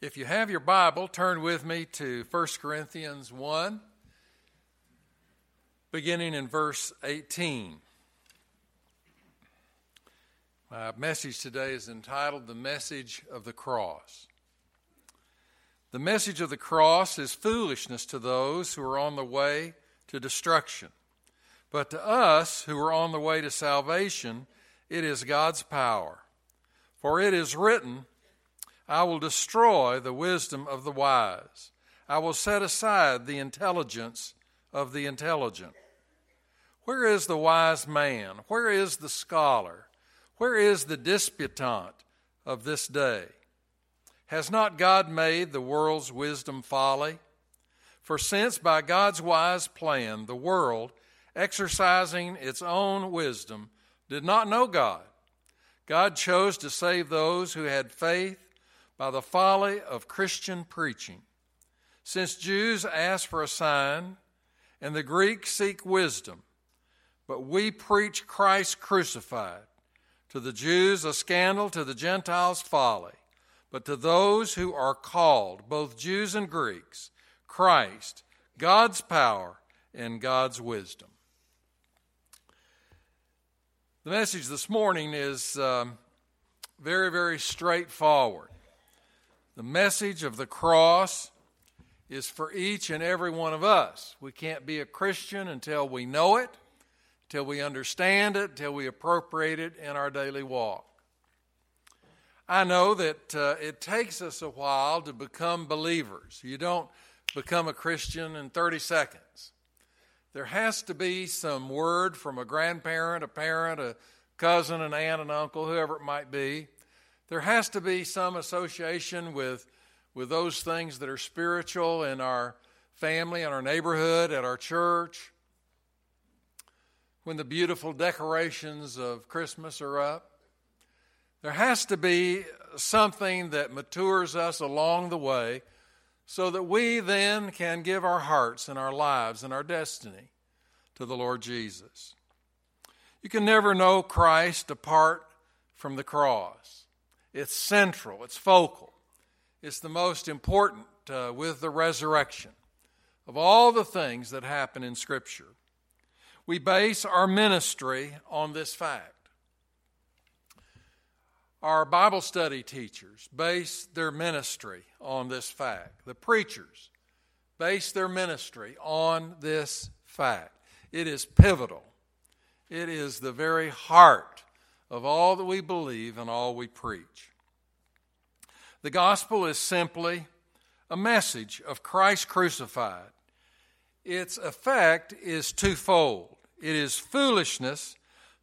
If you have your Bible, turn with me to 1 Corinthians 1, beginning in verse 18. My message today is entitled The Message of the Cross. The message of the cross is foolishness to those who are on the way to destruction. But to us who are on the way to salvation, it is God's power. For it is written, I will destroy the wisdom of the wise. I will set aside the intelligence of the intelligent. Where is the wise man? Where is the scholar? Where is the disputant of this day? Has not God made the world's wisdom folly? For since by God's wise plan the world, exercising its own wisdom, did not know God, God chose to save those who had faith by the folly of Christian preaching. Since Jews ask for a sign and the Greeks seek wisdom, but we preach Christ crucified. To the Jews, a scandal, to the Gentiles, folly. But to those who are called, both Jews and Greeks, Christ, God's power, and God's wisdom. The message this morning is um, very, very straightforward. The message of the cross is for each and every one of us. We can't be a Christian until we know it, until we understand it, until we appropriate it in our daily walk. I know that uh, it takes us a while to become believers. You don't become a Christian in 30 seconds. There has to be some word from a grandparent, a parent, a cousin, an aunt, an uncle, whoever it might be there has to be some association with, with those things that are spiritual in our family, in our neighborhood, at our church. When the beautiful decorations of Christmas are up, there has to be something that matures us along the way so that we then can give our hearts and our lives and our destiny to the Lord Jesus. You can never know Christ apart from the cross. It's central, it's focal, it's the most important uh, with the resurrection of all the things that happen in Scripture. We base our ministry on this fact. Our Bible study teachers base their ministry on this fact. The preachers base their ministry on this fact. It is pivotal, it is the very heart of all that we believe and all we preach. The gospel is simply a message of Christ crucified. Its effect is twofold it is foolishness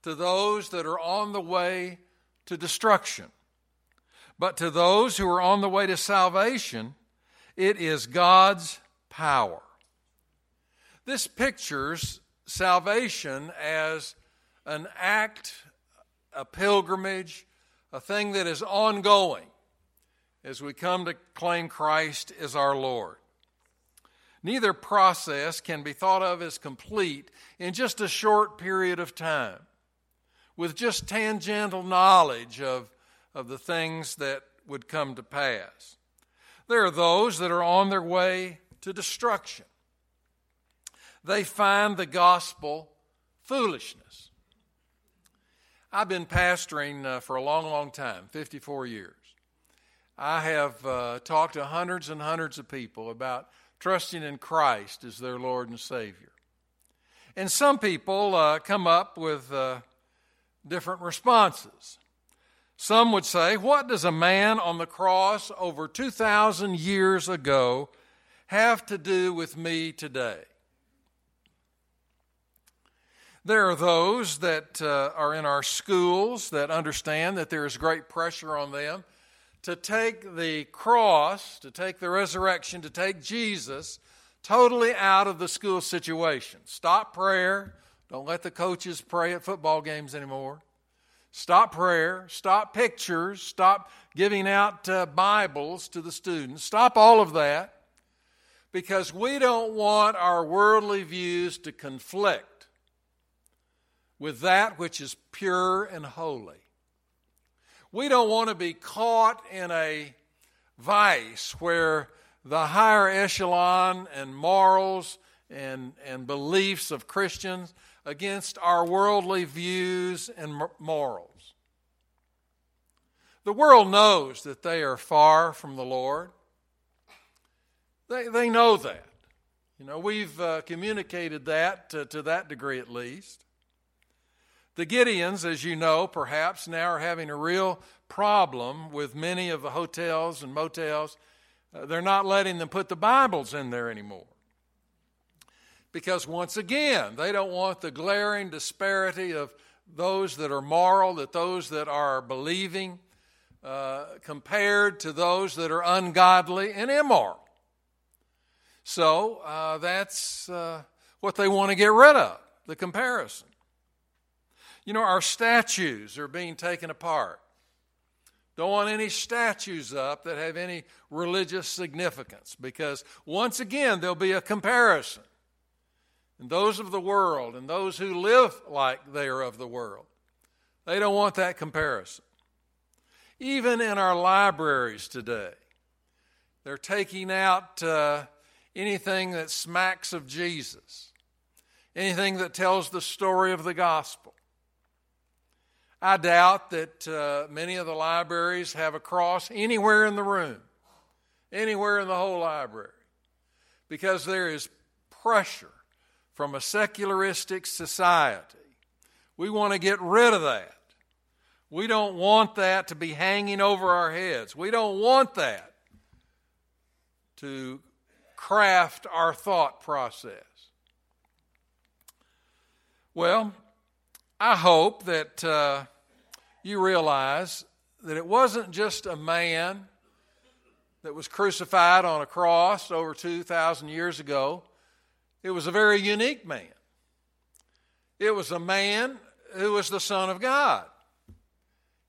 to those that are on the way to destruction, but to those who are on the way to salvation, it is God's power. This pictures salvation as an act a pilgrimage, a thing that is ongoing as we come to claim Christ as our Lord. Neither process can be thought of as complete in just a short period of time, with just tangential knowledge of, of the things that would come to pass. There are those that are on their way to destruction. They find the gospel foolishness. I've been pastoring uh, for a long, long time 54 years. I have uh, talked to hundreds and hundreds of people about trusting in Christ as their Lord and Savior. And some people uh, come up with uh, different responses. Some would say, What does a man on the cross over 2,000 years ago have to do with me today? There are those that uh, are in our schools that understand that there is great pressure on them to take the cross, to take the resurrection, to take Jesus totally out of the school situation. Stop prayer. Don't let the coaches pray at football games anymore. Stop prayer. Stop pictures. Stop giving out uh, Bibles to the students. Stop all of that because we don't want our worldly views to conflict with that which is pure and holy. We don't want to be caught in a, vice where the higher echelon and morals and, and beliefs of Christians against our worldly views and morals. The world knows that they are far from the Lord. They, they know that. You know, we've uh, communicated that to, to that degree at least. The Gideons, as you know, perhaps now are having a real problem with many of the hotels and motels. Uh, they're not letting them put the Bibles in there anymore. Because once again, they don't want the glaring disparity of those that are moral, that those that are believing, uh, compared to those that are ungodly and immoral. So uh, that's uh, what they want to get rid of the comparison. You know, our statues are being taken apart. Don't want any statues up that have any religious significance because once again there'll be a comparison. And those of the world and those who live like they are of the world, they don't want that comparison. Even in our libraries today, they're taking out uh, anything that smacks of Jesus, anything that tells the story of the gospel. I doubt that uh, many of the libraries have a cross anywhere in the room, anywhere in the whole library, because there is pressure from a secularistic society. We want to get rid of that. We don't want that to be hanging over our heads. We don't want that to craft our thought process. Well, I hope that uh, you realize that it wasn't just a man that was crucified on a cross over 2,000 years ago, it was a very unique man. It was a man who was the Son of God.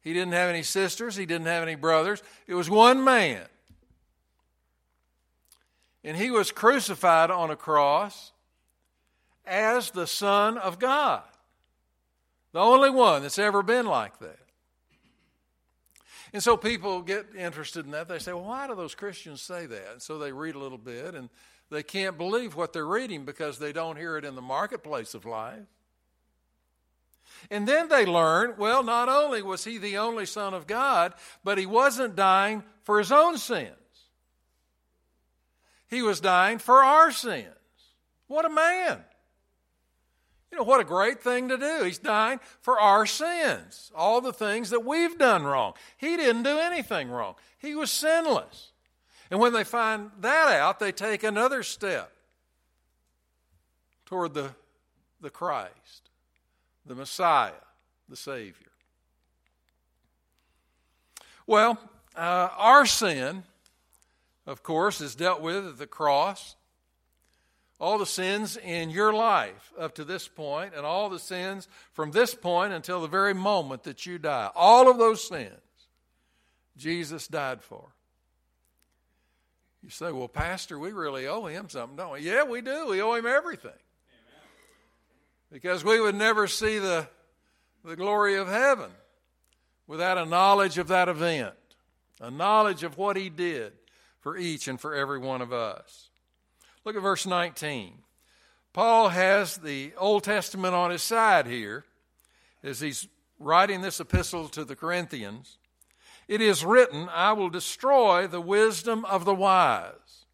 He didn't have any sisters, he didn't have any brothers. It was one man. And he was crucified on a cross as the Son of God. The only one that's ever been like that. And so people get interested in that. They say, well, why do those Christians say that? And so they read a little bit and they can't believe what they're reading because they don't hear it in the marketplace of life. And then they learn well, not only was he the only Son of God, but he wasn't dying for his own sins, he was dying for our sins. What a man! You know, what a great thing to do. He's dying for our sins, all the things that we've done wrong. He didn't do anything wrong, he was sinless. And when they find that out, they take another step toward the, the Christ, the Messiah, the Savior. Well, uh, our sin, of course, is dealt with at the cross all the sins in your life up to this point, and all the sins from this point until the very moment that you die. All of those sins Jesus died for. You say, well, Pastor, we really owe him something, don't we? Yeah, we do. We owe him everything. Because we would never see the, the glory of heaven without a knowledge of that event, a knowledge of what he did for each and for every one of us. Look at verse 19. Paul has the Old Testament on his side here as he's writing this epistle to the Corinthians. It is written, I will destroy the wisdom of the wise,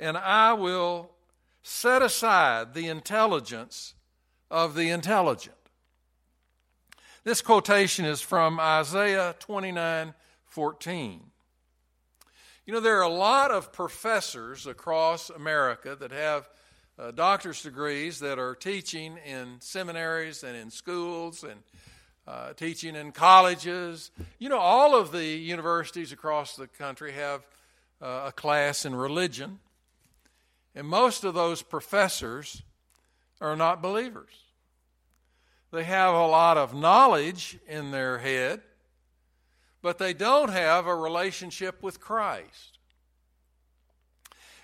and I will set aside the intelligence of the intelligent. This quotation is from Isaiah 29 14. You know, there are a lot of professors across America that have uh, doctor's degrees that are teaching in seminaries and in schools and uh, teaching in colleges. You know, all of the universities across the country have uh, a class in religion, and most of those professors are not believers. They have a lot of knowledge in their head, but they don't have a relationship with Christ.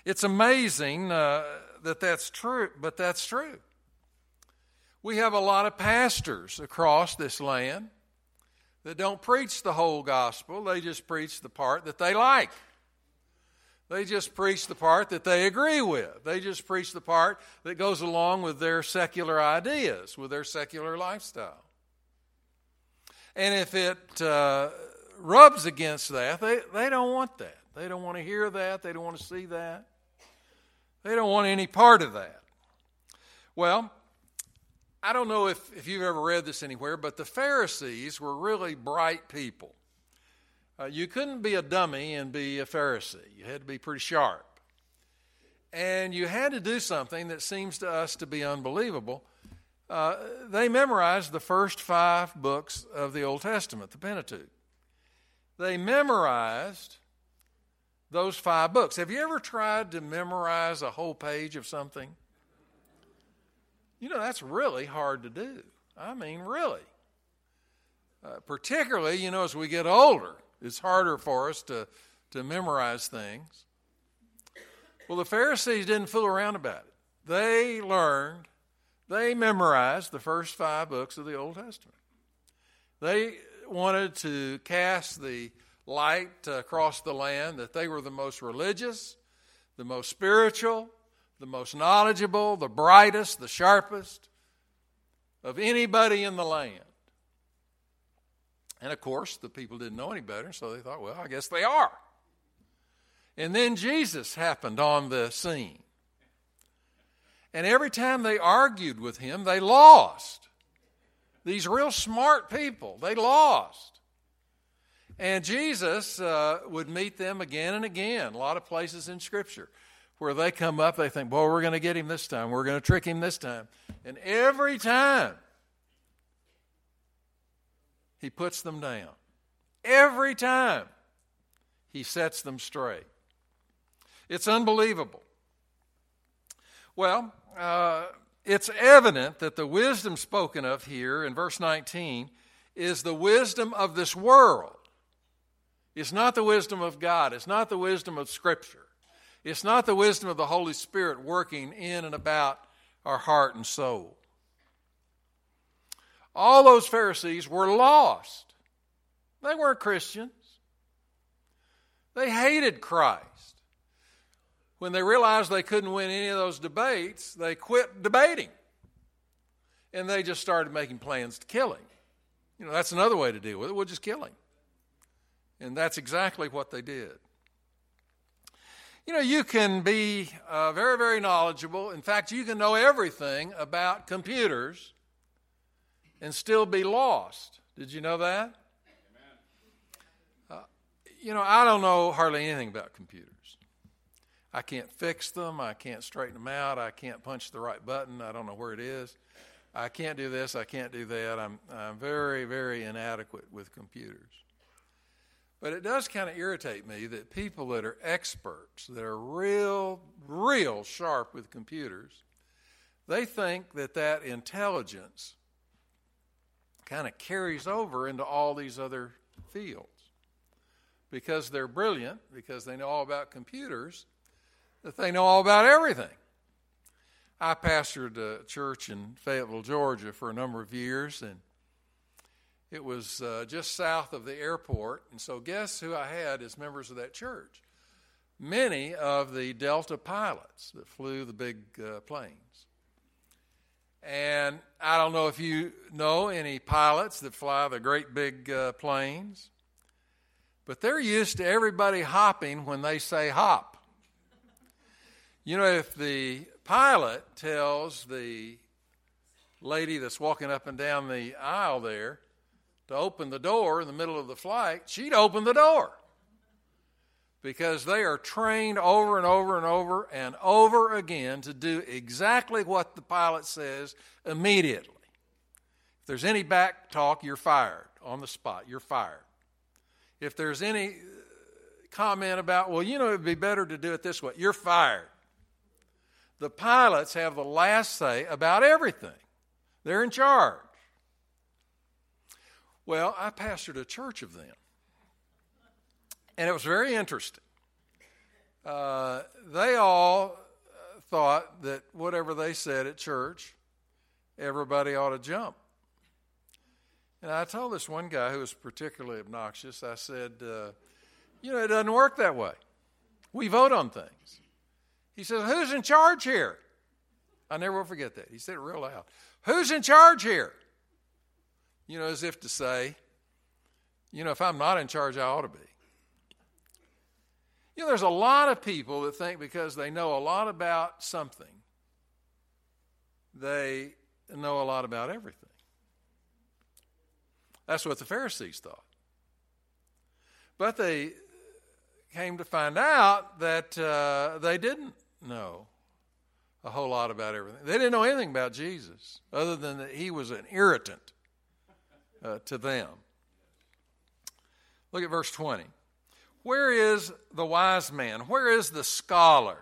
It's amazing uh, that that's true, but that's true. We have a lot of pastors across this land that don't preach the whole gospel, they just preach the part that they like. They just preach the part that they agree with. They just preach the part that goes along with their secular ideas, with their secular lifestyle. And if it uh, rubs against that, they, they don't want that. They don't want to hear that. They don't want to see that. They don't want any part of that. Well, I don't know if, if you've ever read this anywhere, but the Pharisees were really bright people. Uh, you couldn't be a dummy and be a Pharisee, you had to be pretty sharp. And you had to do something that seems to us to be unbelievable. Uh, they memorized the first five books of the Old Testament, the Pentateuch. They memorized those five books. Have you ever tried to memorize a whole page of something? You know, that's really hard to do. I mean, really. Uh, particularly, you know, as we get older, it's harder for us to, to memorize things. Well, the Pharisees didn't fool around about it. They learned, they memorized the first five books of the Old Testament. They wanted to cast the light across the land that they were the most religious, the most spiritual, the most knowledgeable, the brightest, the sharpest of anybody in the land. And of course, the people didn't know any better, so they thought, well, I guess they are. And then Jesus happened on the scene. And every time they argued with him, they lost. These real smart people, they lost. And Jesus uh, would meet them again and again, a lot of places in Scripture where they come up, they think, boy, we're going to get him this time. We're going to trick him this time. And every time, he puts them down. Every time, he sets them straight. It's unbelievable. Well, uh, it's evident that the wisdom spoken of here in verse 19 is the wisdom of this world. It's not the wisdom of God, it's not the wisdom of Scripture. It's not the wisdom of the Holy Spirit working in and about our heart and soul. All those Pharisees were lost. They weren't Christians. They hated Christ. When they realized they couldn't win any of those debates, they quit debating. And they just started making plans to kill him. You know, that's another way to deal with it. We'll just kill him. And that's exactly what they did. You know, you can be uh, very, very knowledgeable. In fact, you can know everything about computers and still be lost. Did you know that? Uh, you know, I don't know hardly anything about computers. I can't fix them. I can't straighten them out. I can't punch the right button. I don't know where it is. I can't do this. I can't do that. I'm, I'm very, very inadequate with computers. But it does kind of irritate me that people that are experts, that are real, real sharp with computers, they think that that intelligence kind of carries over into all these other fields. Because they're brilliant, because they know all about computers, that they know all about everything. I pastored a church in Fayetteville, Georgia for a number of years, and it was uh, just south of the airport. And so, guess who I had as members of that church? Many of the Delta pilots that flew the big uh, planes. And I don't know if you know any pilots that fly the great big uh, planes, but they're used to everybody hopping when they say hop. You know, if the pilot tells the lady that's walking up and down the aisle there, to open the door in the middle of the flight, she'd open the door. Because they are trained over and over and over and over again to do exactly what the pilot says immediately. If there's any back talk, you're fired on the spot. You're fired. If there's any comment about, well, you know, it'd be better to do it this way, you're fired. The pilots have the last say about everything, they're in charge. Well, I pastored a church of them. And it was very interesting. Uh, they all thought that whatever they said at church, everybody ought to jump. And I told this one guy who was particularly obnoxious, I said, uh, You know, it doesn't work that way. We vote on things. He says, Who's in charge here? I never will forget that. He said it real loud. Who's in charge here? You know, as if to say, you know, if I'm not in charge, I ought to be. You know, there's a lot of people that think because they know a lot about something, they know a lot about everything. That's what the Pharisees thought. But they came to find out that uh, they didn't know a whole lot about everything. They didn't know anything about Jesus other than that he was an irritant uh, to them. Look at verse 20. Where is the wise man? Where is the scholar?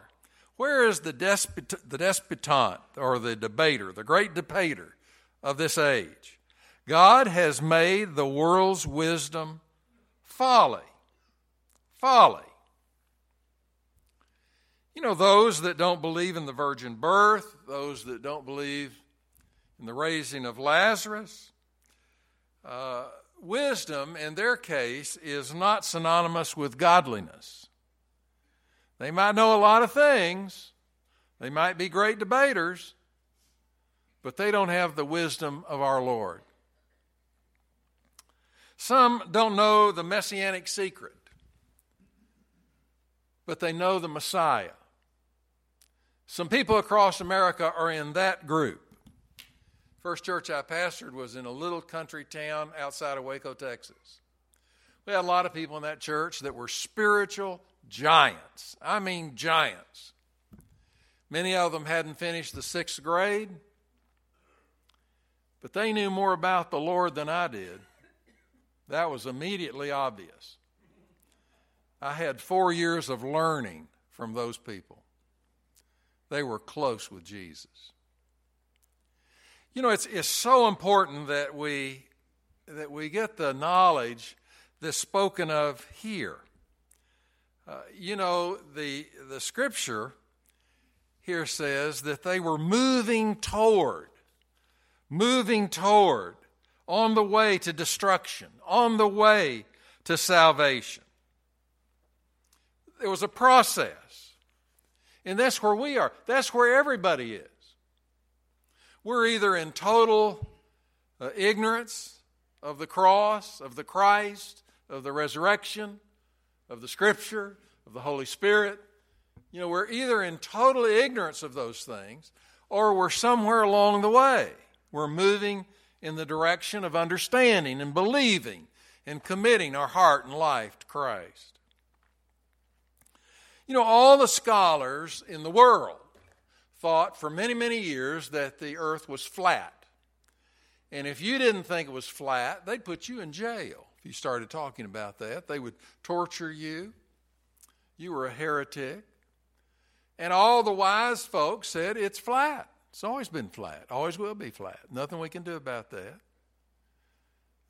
Where is the, despot, the despotant or the debater, the great debater of this age? God has made the world's wisdom folly. Folly. You know, those that don't believe in the virgin birth, those that don't believe in the raising of Lazarus, uh, wisdom in their case is not synonymous with godliness. They might know a lot of things, they might be great debaters, but they don't have the wisdom of our Lord. Some don't know the messianic secret, but they know the Messiah. Some people across America are in that group. First church I pastored was in a little country town outside of Waco, Texas. We had a lot of people in that church that were spiritual giants. I mean, giants. Many of them hadn't finished the sixth grade, but they knew more about the Lord than I did. That was immediately obvious. I had four years of learning from those people. They were close with Jesus. You know, it's, it's so important that we, that we get the knowledge that's spoken of here. Uh, you know, the, the scripture here says that they were moving toward, moving toward, on the way to destruction, on the way to salvation. It was a process. And that's where we are. That's where everybody is. We're either in total uh, ignorance of the cross, of the Christ, of the resurrection, of the Scripture, of the Holy Spirit. You know, we're either in total ignorance of those things or we're somewhere along the way. We're moving in the direction of understanding and believing and committing our heart and life to Christ. You know, all the scholars in the world thought for many, many years that the earth was flat. And if you didn't think it was flat, they'd put you in jail if you started talking about that. They would torture you. You were a heretic. And all the wise folks said it's flat. It's always been flat, always will be flat. Nothing we can do about that.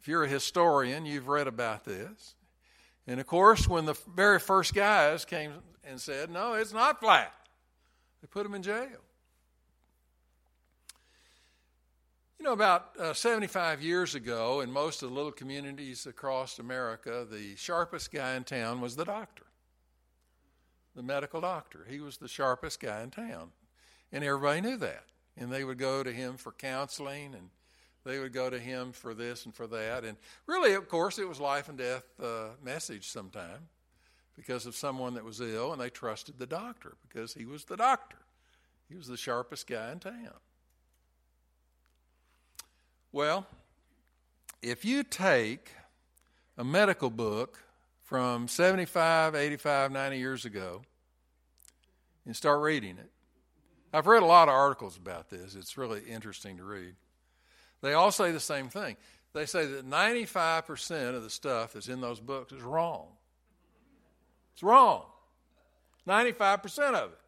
If you're a historian, you've read about this. And of course, when the very first guys came and said, no, it's not flat, they put him in jail. You know, about uh, 75 years ago, in most of the little communities across America, the sharpest guy in town was the doctor, the medical doctor. He was the sharpest guy in town. And everybody knew that. And they would go to him for counseling and they would go to him for this and for that. And really, of course, it was life and death uh, message sometime because of someone that was ill, and they trusted the doctor because he was the doctor. He was the sharpest guy in town. Well, if you take a medical book from 75, 85, 90 years ago and start reading it, I've read a lot of articles about this. It's really interesting to read. They all say the same thing. They say that 95% of the stuff that's in those books is wrong. It's wrong. 95% of it.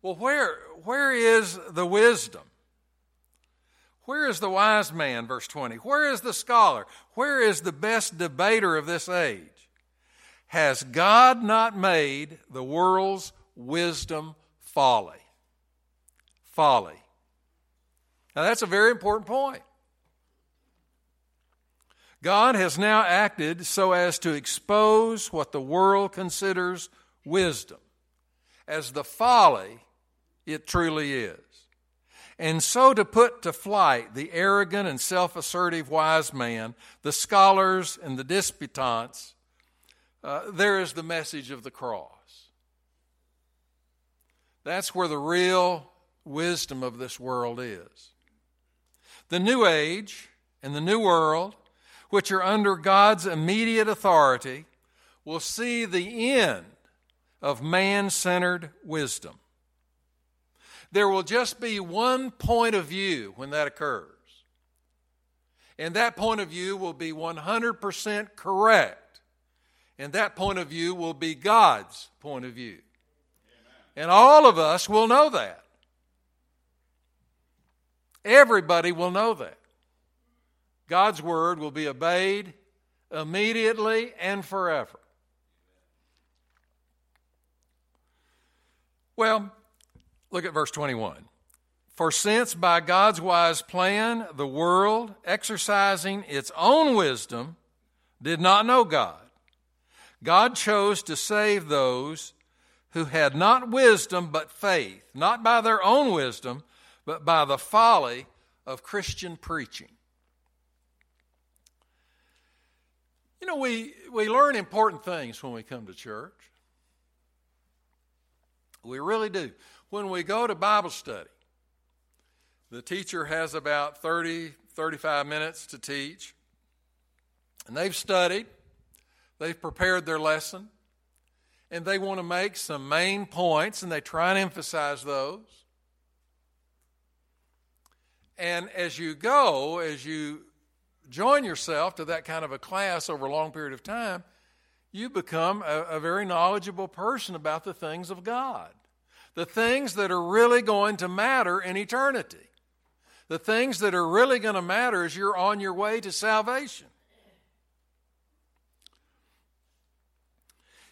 Well, where, where is the wisdom? Where is the wise man, verse 20? Where is the scholar? Where is the best debater of this age? Has God not made the world's wisdom folly? Folly. Now, that's a very important point. God has now acted so as to expose what the world considers wisdom as the folly it truly is. And so to put to flight the arrogant and self assertive wise man, the scholars and the disputants, uh, there is the message of the cross. That's where the real wisdom of this world is. The New Age and the New World, which are under God's immediate authority, will see the end of man centered wisdom. There will just be one point of view when that occurs. And that point of view will be 100% correct. And that point of view will be God's point of view. And all of us will know that. Everybody will know that. God's word will be obeyed immediately and forever. Well, look at verse 21. For since by God's wise plan the world, exercising its own wisdom, did not know God, God chose to save those who had not wisdom but faith, not by their own wisdom, but by the folly of Christian preaching. You know, we, we learn important things when we come to church. We really do. When we go to Bible study, the teacher has about 30, 35 minutes to teach, and they've studied, they've prepared their lesson, and they want to make some main points, and they try and emphasize those. And as you go, as you join yourself to that kind of a class over a long period of time, you become a, a, very knowledgeable person about the things of God, the things that are really going to matter in eternity, the things that are really going to matter as you're on your way to salvation.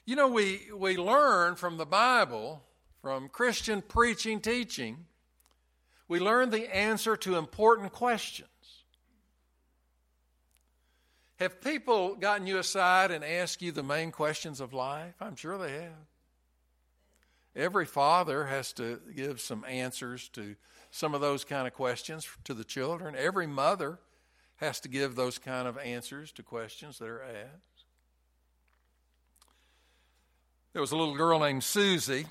You know, we, we learn from the Bible, from Christian preaching, teaching, we learn the answer to important questions. Have people gotten you aside and asked you the main questions of life? I'm sure they have. Every father has to give some answers to some of those kind of questions to the children. Every mother has to give those kind of answers to questions that are asked. There was a little girl named Susie.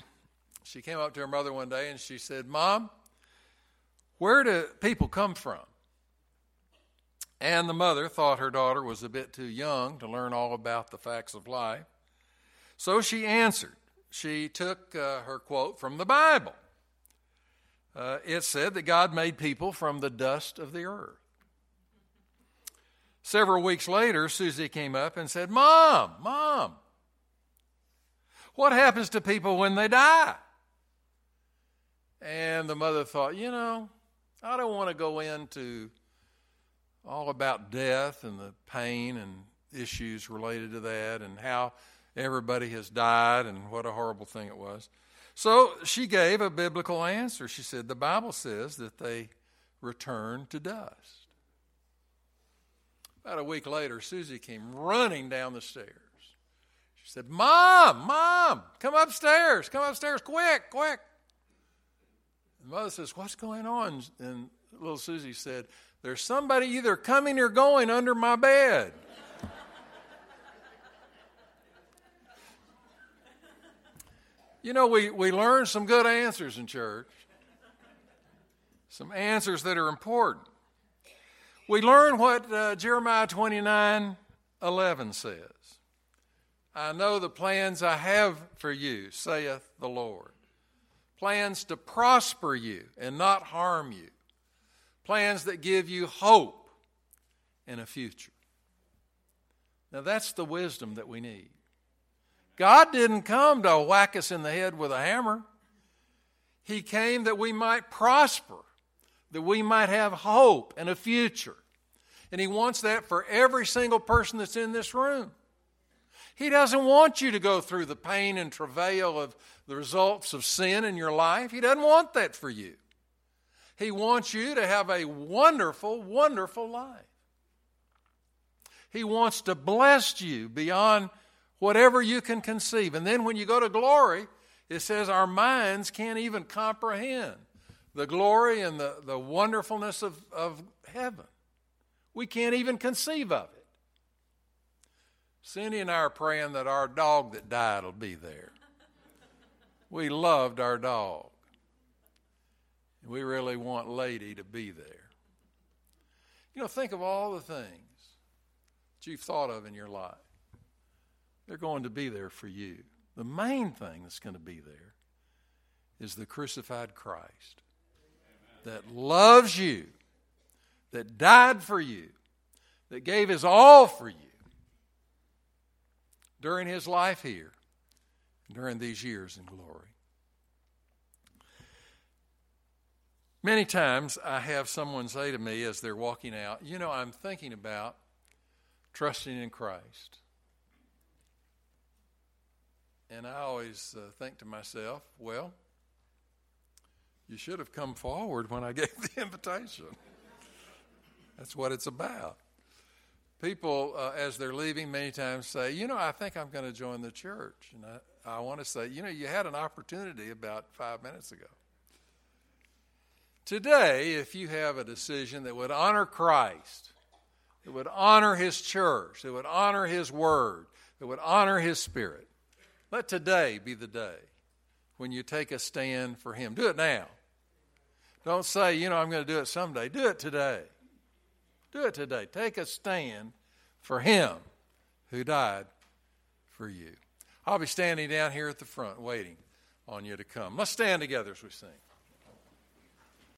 She came up to her mother one day and she said, Mom, where do people come from? And the mother thought her daughter was a bit too young to learn all about the facts of life. So she answered. She took uh, her quote from the Bible. Uh, it said that God made people from the dust of the earth. Several weeks later, Susie came up and said, Mom, Mom, what happens to people when they die? And the mother thought, you know, I don't want to go into all about death and the pain and issues related to that and how everybody has died and what a horrible thing it was. So she gave a biblical answer. She said, The Bible says that they return to dust. About a week later, Susie came running down the stairs. She said, Mom, Mom, come upstairs, come upstairs, quick, quick. The mother says, What's going on? And little Susie said, There's somebody either coming or going under my bed. you know, we, we learn some good answers in church, some answers that are important. We learn what uh, Jeremiah 29 11 says. I know the plans I have for you, saith the Lord. Plans to prosper you and not harm you. Plans that give you hope and a future. Now, that's the wisdom that we need. God didn't come to whack us in the head with a hammer. He came that we might prosper, that we might have hope and a future. And He wants that for every single person that's in this room. He doesn't want you to go through the pain and travail of the results of sin in your life. He doesn't want that for you. He wants you to have a wonderful, wonderful life. He wants to bless you beyond whatever you can conceive. And then when you go to glory, it says our minds can't even comprehend the glory and the, the wonderfulness of, of heaven. We can't even conceive of it. Cindy and I are praying that our dog that died will be there. We loved our dog. And we really want Lady to be there. You know, think of all the things that you've thought of in your life. They're going to be there for you. The main thing that's going to be there is the crucified Christ that loves you, that died for you, that gave his all for you during his life here, during these years in glory. Many times I have someone say to me as they're walking out, You know, I'm thinking about trusting in Christ. And I always uh, think to myself, Well, you should have come forward when I gave the invitation. That's what it's about. People, uh, as they're leaving, many times say, You know, I think I'm going to join the church. And I, I want to say, You know, you had an opportunity about five minutes ago. Today, if you have a decision that would honor Christ, that would honor His church, that would honor His word, that would honor His spirit, let today be the day when you take a stand for Him. Do it now. Don't say, you know, I'm going to do it someday. Do it today. Do it today. Take a stand for Him who died for you. I'll be standing down here at the front waiting on you to come. Let's stand together as we sing.